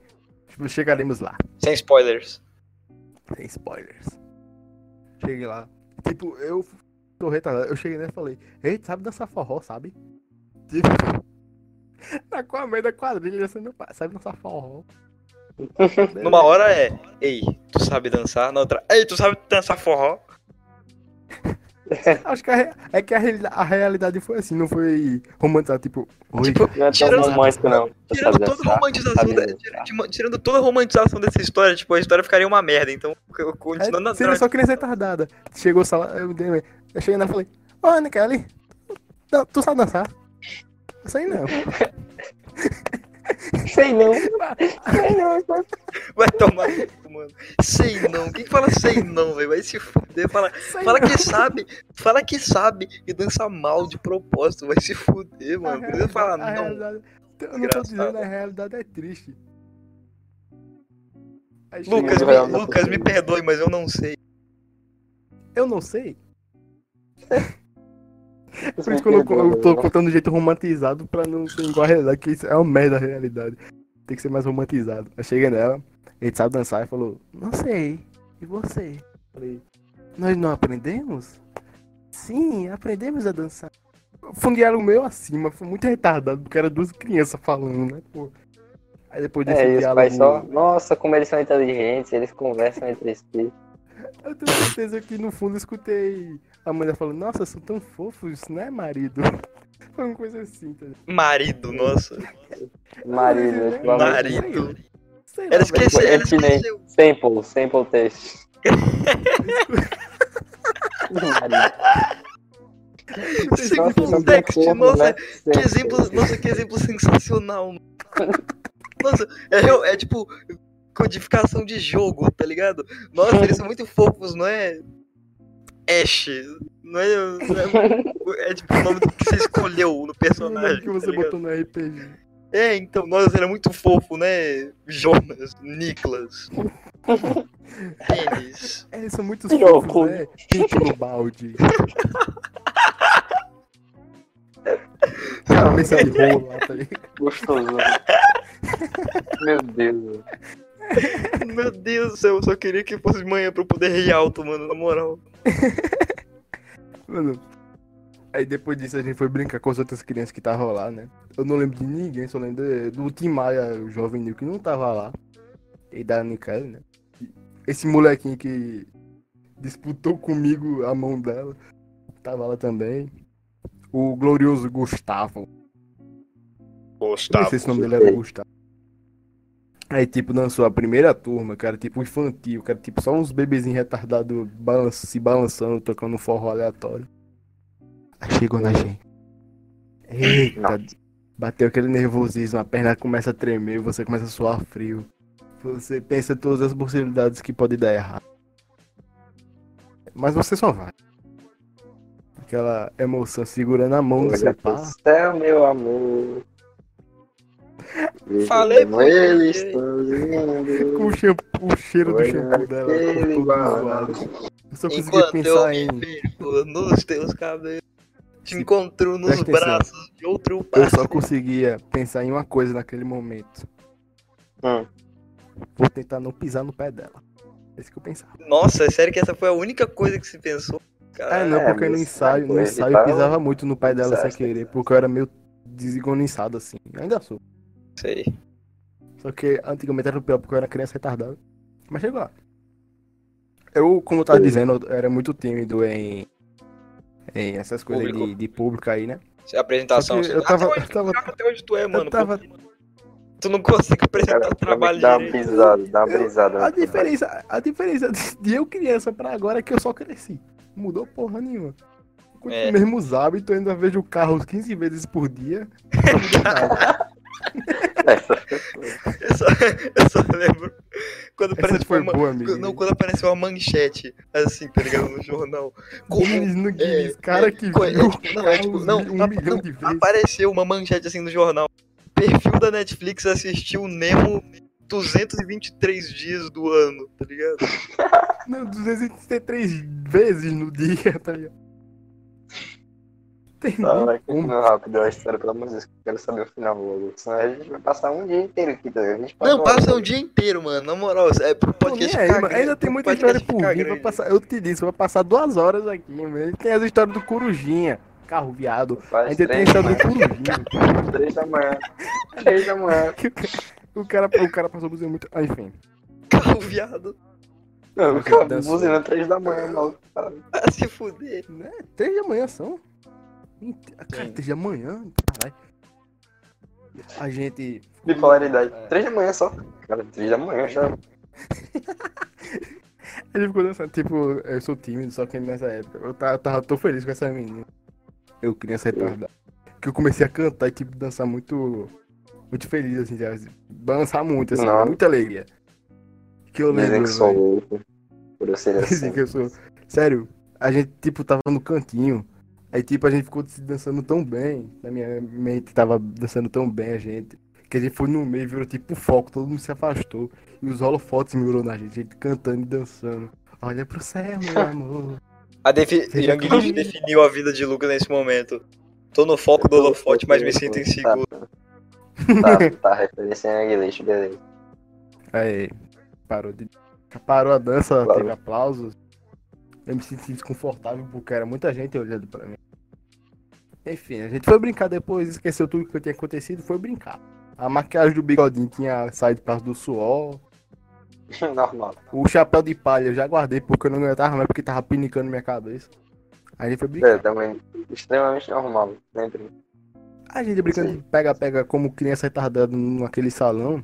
chegaremos lá. Sem spoilers. Sem spoilers. Cheguei lá. Tipo, eu tô retardado. Eu cheguei nele e falei, ei, tu sabe dançar forró, sabe? Tipo, na <laughs> com a meio da quadrilha, assim, meu pai, sabe dançar forró. <laughs> Numa hora é, ei, tu sabe dançar? Na outra, ei, tu sabe dançar forró? <laughs> Acho que a, é que a, a realidade foi assim, não foi romantizar, tipo, oi, Tipo, Não é Tirando- romântico, não. Tirando toda romantização, sabe da- dançar. tira- tira- tirando toda a romantização dessa história, tipo, a história ficaria uma merda. Então, eu continuando é, na seria só criança retardada. Chegou o eu, dei- eu cheguei lá e falei, ô, Ana Kelly, tu, tu sabe dançar? Isso aí não. <laughs> Sei não. Sei não. Vai tomar mano. Sei não. Quem fala sei não, velho? Vai se fuder. Fala, fala não. que sabe. Fala que sabe e dança mal de propósito. Vai se fuder, mano. Não precisa falar não. realidade- eu não tô dizendo, a realidade é triste. Aí Lucas, me, Lucas, me perdoe, mas eu não sei. Eu não sei. Por isso que eu, não- eu tô contando de jeito romantizado pra não ser igual a realidade, que isso é uma merda a realidade. Tem que ser mais romantizado. Aí cheguei nela, gente sabe dançar e falou, não sei. E você? Falei, nós não aprendemos? Sim, aprendemos a dançar. Um diálogo meio acima, foi muito retardado, porque era duas crianças falando, né? Pô. Aí depois desse É, e os diálogo. pais só. Nossa, como eles são inteligentes, eles conversam entre si. Eu tenho certeza que no fundo eu escutei a mulher falando, nossa, são tão fofos, né, marido? <laughs> Foi uma coisa assim, tá ligado? Marido, nossa. Marido, eu te amo. Marido. Sei lá, Ela esqueceu, ela É nem- esqueceu. Sample, sample test. Marido. <laughs> Nossa, text, nossa, né? que Sample. exemplo, nossa, que exemplo sensacional. mano. Nossa, é, é tipo codificação de jogo, tá ligado? Nossa, eles são muito fofos, não é? Ash. Não é, não é, é tipo o nome do que você escolheu no O nome personagem. <laughs> que você tá botou no RPG. É, então, nossa, era muito fofo, né? Jonas, Niklas. <laughs> Denis. É, são muitos Jogo. fofos, né? Pinto no balde. Cabeça de rola, tá ligado? Gostoso. Meu Deus. Meu Deus do céu, eu só queria que fosse manhã pra eu poder rir alto, mano, na moral. <laughs> Mano, aí depois disso a gente foi brincar com as outras crianças que estavam lá, né? Eu não lembro de ninguém, só lembro do Tim Maia, o jovem Nil, que não tava lá. E da Nicole, né? Esse molequinho que disputou comigo a mão dela, tava lá também. O glorioso Gustavo. Não sei se o nome dele era Gustavo. Aí, tipo, dançou a primeira turma, cara, tipo, infantil, cara, tipo, só uns bebezinhos retardados balan- se balançando, tocando um forró aleatório. Aí chegou na gente. Eita, bateu aquele nervosismo, a perna começa a tremer, você começa a suar frio. Você pensa todas as possibilidades que pode dar errado. Mas você só vai. Aquela emoção segurando a mão do seu céu, meu amor. Falei por ele. Com o, shampoo, o cheiro do shampoo dela. lados. Eu só eu pensar em. nos teus cabelos, te Se- encontro nos presta atenção. braços de outro Eu parceiro. só conseguia pensar em uma coisa naquele momento. Hum. Vou tentar não pisar no pé dela. É isso que eu pensava. Nossa, é sério que essa foi a única coisa que se pensou? Ah, Cara, não, É, porque no mas ensaio, no ensaio tá eu pisava muito no pé dela sem querer, porque eu era meio desengonçado assim. Ainda sou. Sei. Só que antigamente era pior porque eu era criança retardada. Mas chegou lá. Eu, como eu tava dizendo, eu era muito tímido em, em essas coisas de, Público. de público aí, né? A apresentação. Eu tava- até, hoje, eu tava- até hoje tu é, mano. eu tava. Tu não consegue apresentar Cara, o trabalho dá direito. brisada, dá uma brisada. A diferença, a diferença de eu criança pra agora é que eu só cresci. Mudou porra nenhuma. Com É. os mesmos hábitos, eu ainda vejo carros 15 vezes por dia. <laughs> <laughs> Essa <laughs> Eu só, eu só lembro quando Essa apareceu foi uma, boa, não, quando apareceu uma manchete, assim, tá ligado, no jornal. Como Guinness no Guinness, é, cara é, que co- é, viu tipo, não, é tipo, não, um milhão não, de vezes. apareceu uma manchete assim no jornal. Perfil da Netflix assistiu Nemo 223 dias do ano, tá ligado? Não, 233 vezes no dia, <laughs> tá ligado? Tem Tá, vai continuar rápido a história, pelo amor de Deus, que eu quero saber o final logo. Senão a gente vai passar um dia inteiro aqui, tá? A gente Não, uma passa um dia inteiro, mano. Na moral, é pro podcast aí, ficar mano. grande, Ainda tem muita história por ficar vir. Vai grande. passar, eu te disse, vai passar duas horas aqui, mano. Tem as histórias do Corujinha, carro viado. Faz Ainda tem a três história da do manhã, Corujinha. <laughs> três da manhã. Três da manhã. <laughs> o cara- O cara, o passou por muito. Ah, enfim. Carro viado. Não, A cara, <laughs> buzina três da manhã, maluco. Ah, se fuder. Né? Três da manhã são. Cara, Sim. três da manhã, caralho. A gente. Bipolaridade. É. Três da manhã só. Cara, três da manhã já. <laughs> A gente ficou dançando, tipo, eu sou tímido, só que nessa época. Eu tava, tava tô feliz com essa menina. Eu criança retardada. Que eu comecei a cantar e, tipo, dançar muito. Muito feliz, assim, já, dançar muito, assim, Não. muita alegria. Que eu lembro. Dizem que sou louco. Por eu ser <laughs> assim. que eu sou. Sério, a gente, tipo, tava no cantinho. Aí, tipo, a gente ficou se dançando tão bem. Na minha mente tava dançando tão bem a gente. Que a gente foi no meio, virou tipo foco, todo mundo se afastou. E os holofotes mirou na gente, a gente cantando e dançando. Olha pro céu, meu <laughs> amor. A defi Lich definiu a vida de Lucas nesse momento. Tô no foco do holofote, mas me sinto inseguro. Tá, tá, referência em inglês, beleza. Aí, parou de. Parou a dança, Claro. teve aplausos. Eu me senti desconfortável porque era muita gente olhando pra mim. Enfim, a gente foi brincar depois, esqueceu tudo que tinha acontecido, foi brincar. A maquiagem do bigodinho tinha saído parte do suor. <laughs> Normal. O chapéu de palha eu já guardei porque eu não aguentava mais porque tava pinicando minha cabeça. Aí a gente foi brincar. É, também extremamente normal. Sempre. A gente brincando de pega-pega como criança retardada naquele salão.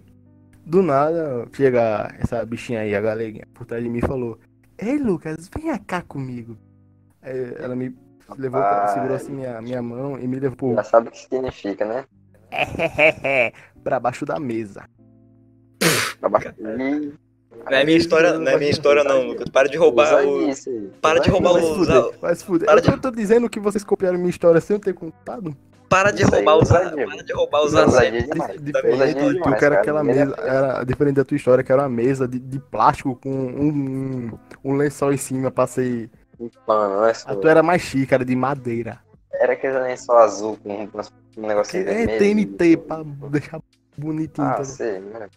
Do nada, chega essa bichinha aí, a galeguinha, por trás de mim falou: Ei, Lucas, venha cá comigo. Aí ela me levou, pra- segurou assim minha, minha mão e me levou Já sabe o que significa, né? <laughs> pra baixo da mesa. Pra baixo. Ih, Não é minha história, não é minha história não, Lucas. Para de roubar o. Para de roubar o- se fuder. Eu tô dizendo que vocês copiaram minha história sem eu ter contado. Para de Isso roubar os. Para de roubar os Diferente tu, que era aquela é mesa, era diferente da tua história, que era uma mesa de, de plástico com um, um, um lençol em cima, passei. Um pano, né? A tua era mais chique, era de madeira. Era aquele lençol azul com um, negocinho É. TNT pra deixar bonitinho. Ah, tá sei, né?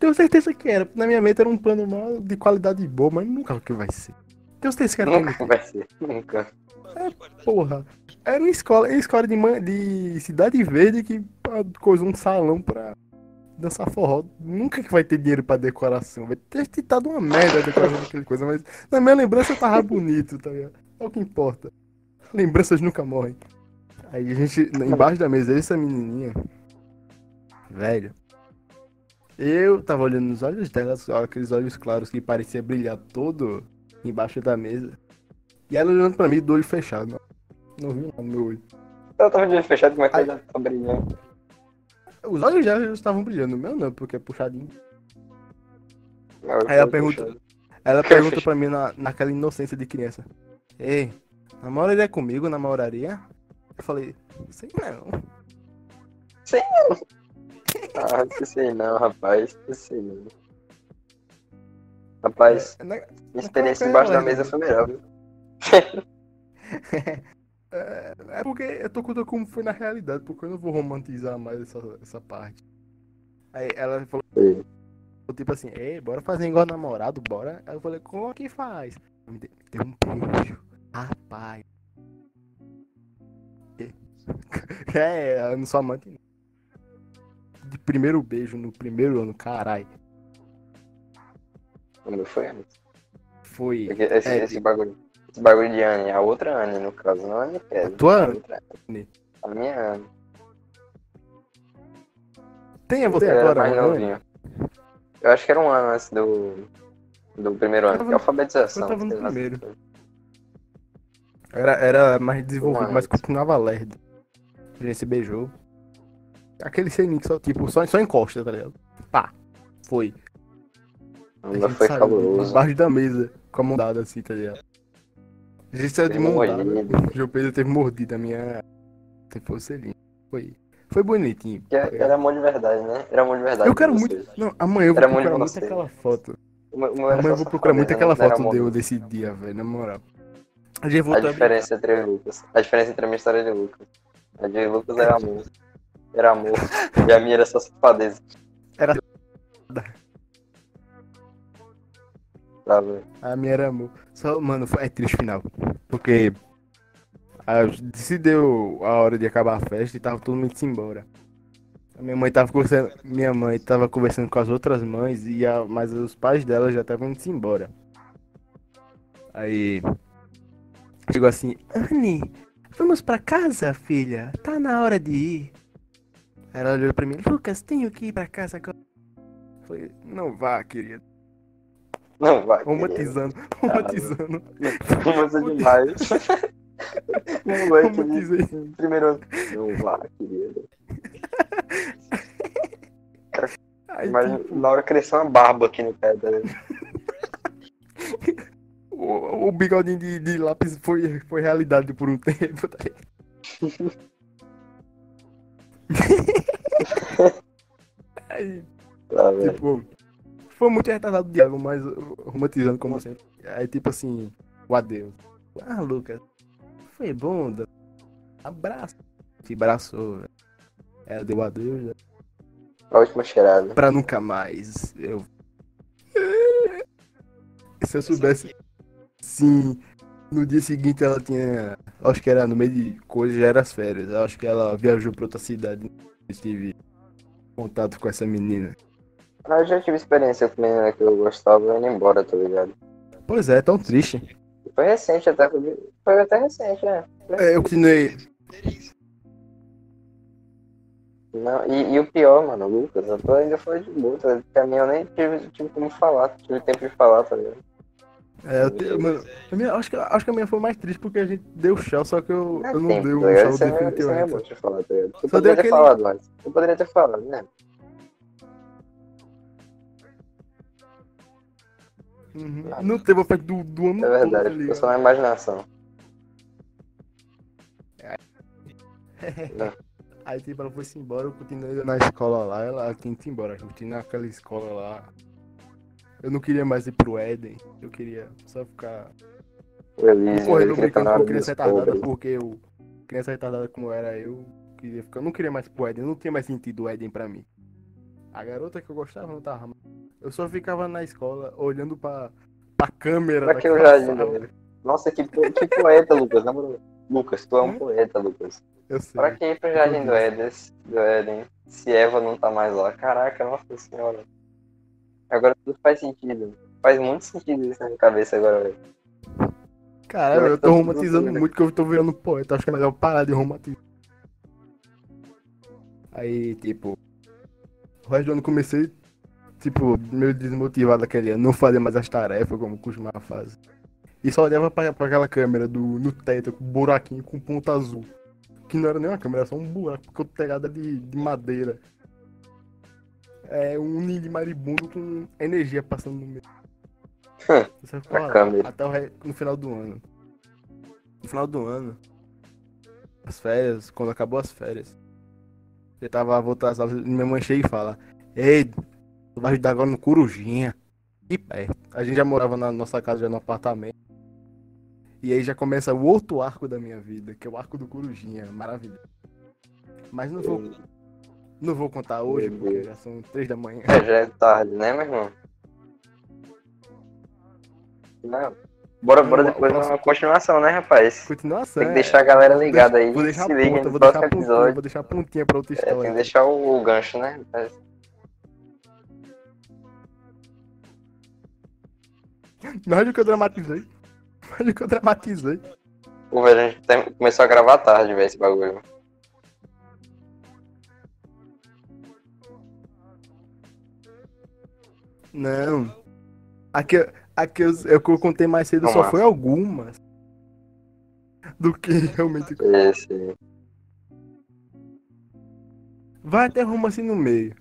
Tenho certeza que era. Na minha mente era um plano mal de qualidade boa, mas nunca que vai ser. Tenho certeza que era Nunca TNT. vai ser. Nunca. Porra. Era uma escola, uma escola de, de Cidade Verde que coisou um salão pra dançar forró. Nunca que vai ter dinheiro pra decoração. Vai ter dado uma merda a decoração daquela coisa, mas na minha lembrança tava bonito, tá ligado? É o que importa. Lembranças nunca morrem. Aí a gente, embaixo da mesa, essa menininha, velho. Eu tava olhando nos olhos dela, só aqueles olhos claros que parecia brilhar todo embaixo da mesa. E ela olhando pra mim do olho fechado. Não, não viu nada no meu olho. Eu tava de olho fechado, como é que ele tá brilhando? Os olhos já estavam brilhando, o meu não, porque é puxadinho. Não, Aí ela pergunta, ela <laughs> pergunta pra mim na, naquela inocência de criança. Ei, namoraria comigo, namoraria? Eu falei, sei não. Ah, não sei não, rapaz. Sei não. Rapaz, É, na- minha experiência embaixo da mesa foi melhor, viu? É, é porque eu tô contando como foi na realidade, porque eu não vou romantizar mais essa, essa parte. Aí ela falou, Foi. tipo assim, ei, bora fazer igual namorado, bora. Aí eu falei, como que faz? Me deu, um beijo. Rapaz. <laughs> É, eu não sou amante. De primeiro beijo no primeiro ano, carai. O meu foi. Foi. Esse, É, esse bagulho. Esse bagulho de Anne, a outra Anne, no caso, não a Anne Kelly. A tua A Anne? A minha Anne. Tem a você Eu era agora, mais novinho. Eu acho que era um ano antes do, do primeiro ano, que é alfabetização. eu tava no primeiro. Era, era mais desenvolvido, Uma mas continuava lerdo. A gente se beijou. Aquele que só, tipo, só, só encosta, tá ligado? Pá. Foi. O A meu gente foi cabuloso. Embaixo da mesa, com a mão dada assim, tá ligado? A gente saiu de mão dada. mordido. O João Pedro teve mordida a minha. Se fosse selinho. Foi. Foi bonitinho. Tá ligado? era amor de verdade, né? Era amor de verdade. Eu quero muito. vocês. Não, amanhã eu vou Era procurar muito vocês. aquela foto. Meu era Amanhã eu vou procurar muito aquela era foto deu desse dia, velho, na moral. A gente A voltou a brincar. diferença entre Lucas. A diferença entre a minha história de Lucas. A de Lucas era amor. Era amor. <laughs> E a minha era só safadeza. Era- Tá. A minha era amor. Só, mano, é triste final. Porque a, se deu a hora de acabar a festa e tava todo mundo indo embora. Minha mãe tava conversando, minha mãe tava conversando com as outras mães e a, mas os pais dela já estavam indo embora. Aí chegou assim, Anne, vamos pra casa, filha. Tá na hora de ir. Ela olhou pra mim, Lucas, tenho que ir pra casa agora. Falei, não vá, querido. Não, vai. Romantizando, romantizando. Romança demais. <laughs> Moleque, Romantizei. primeiro. Não vá, querido. Mas tipo, na hora cresceu uma barba aqui no pé dele. o, o bigodinho de, de lápis foi, foi realidade por um tempo. Tá? Aí, <laughs> Tá, velho. Foi muito retardado o diálogo, mas romantizando como sempre. Aí, tipo assim, o adeus. Ah, Lucas, foi bom, Dan. abraço. Se abraçou, velho. Ela deu adeus, né? A última cheirada. pra nunca mais. Eu. <laughs> Se eu soubesse. Sim. No dia seguinte ela tinha. Acho que era no meio de coisa, já era as férias. Eu Acho que ela viajou pra outra cidade. Eu tive contato com essa menina. Ah, Eu já tive experiência com menina que eu gostava indo embora, tá ligado? Pois é, tão triste. Foi recente até, foi até recente, né? É, Eu continuei. Não, e, e o pior, mano, o Lucas, eu tô ainda foi de boa, tá? Pra mim eu nem tive, tive como falar, tive tempo de falar, tá ligado? É, eu te- mano, a minha- acho, que, acho que a minha foi mais triste porque a gente deu chá, só que eu, eu não tempo, dei tá o é, isso é definitivamente. bom de falar, tá? Eu poderia ter falado antes. Eu poderia ter falado, né? Uhum. Não teve o efeito do, do ano É todo, tá verdade, ligado? eu sou na imaginação. <laughs> <laughs> Aí tipo, ela foi-se embora, eu continuei na escola lá, ela tinha que ir embora, eu continuei naquela escola lá. Eu não queria mais ir pro Éden, eu queria só ficar O Elise, correndo brincando com criança retardada, porque eu, criança retardada como era eu, queria ficar, eu não queria mais ir pro Éden, não tinha mais sentido o Éden pra mim. A garota que eu gostava não tava. Eu só ficava na escola olhando pra, pra câmera Pra que o daquela jardim sala. dele? Nossa, que, po- que poeta, Lucas, na moral. Lucas, tu é um poeta, Lucas. Eu sei. Pra que ir pro jardim do Éden, do Éden se Eva não tá mais lá? Caraca, nossa senhora. Agora tudo faz sentido. Faz muito sentido isso na minha cabeça agora, velho. Caralho, Eu eu tô tô- romantizando muito que eu tô virando poeta. Acho que é melhor parar de romantizar. Aí, tipo, o resto do ano comecei, tipo, meio desmotivado aquele ano. Não fazia mais as tarefas como costumava fazer. E só olhava pra, pra aquela câmera do, no teto, com um buraquinho com ponta azul. Que não era nem uma câmera, era só um buraco, porque o telhado é de, de madeira. É um ninho de maribundo com energia passando no meio. Você ficou A lá, câmera. até o re- no final do ano. No final do ano, as férias, quando acabou as férias, eu tava voltando aulas, minha mãe chega e fala: Ei, tu vai ajudar agora no Corujinha. E perto. A gente já morava na nossa casa, já no apartamento. E aí já começa o outro arco da minha vida, que é o arco do Corujinha. Maravilhoso. Mas não vou, não vou contar hoje, porque já são três da manhã. É, já é tarde, né, meu irmão? Não. Bora, bora depois uma continuação, né, rapaz? Continuação. Tem que é- deixar a galera ligada aí. Vou deixar Se liga ponta, no vou deixar pontinha, vou deixar a pontinha pra outra É, tem história. que deixar o, o gancho, né? rapaz? Não olha o que eu dramatizei. Olha o que eu dramatizei. Pô, velho, a gente tem- começou a gravar tarde, velho, esse bagulho. Não. Aqui, aqui eu, eu, que eu contei mais cedo Vamos só foi algumas. Do que realmente. Esse. Vai até romance no meio.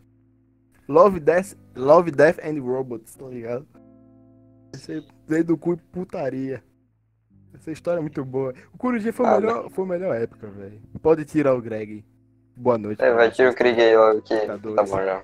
Love, Death, Love, Death and Robots, tá ligado? Veio do cu e putaria. Essa história é muito boa. O Corujinha foi, a Ah, melhor, foi a melhor época, velho. Pode tirar o Greg. Boa noite. É, vai tirar o. Krieg aí logo que Tá tá bom já.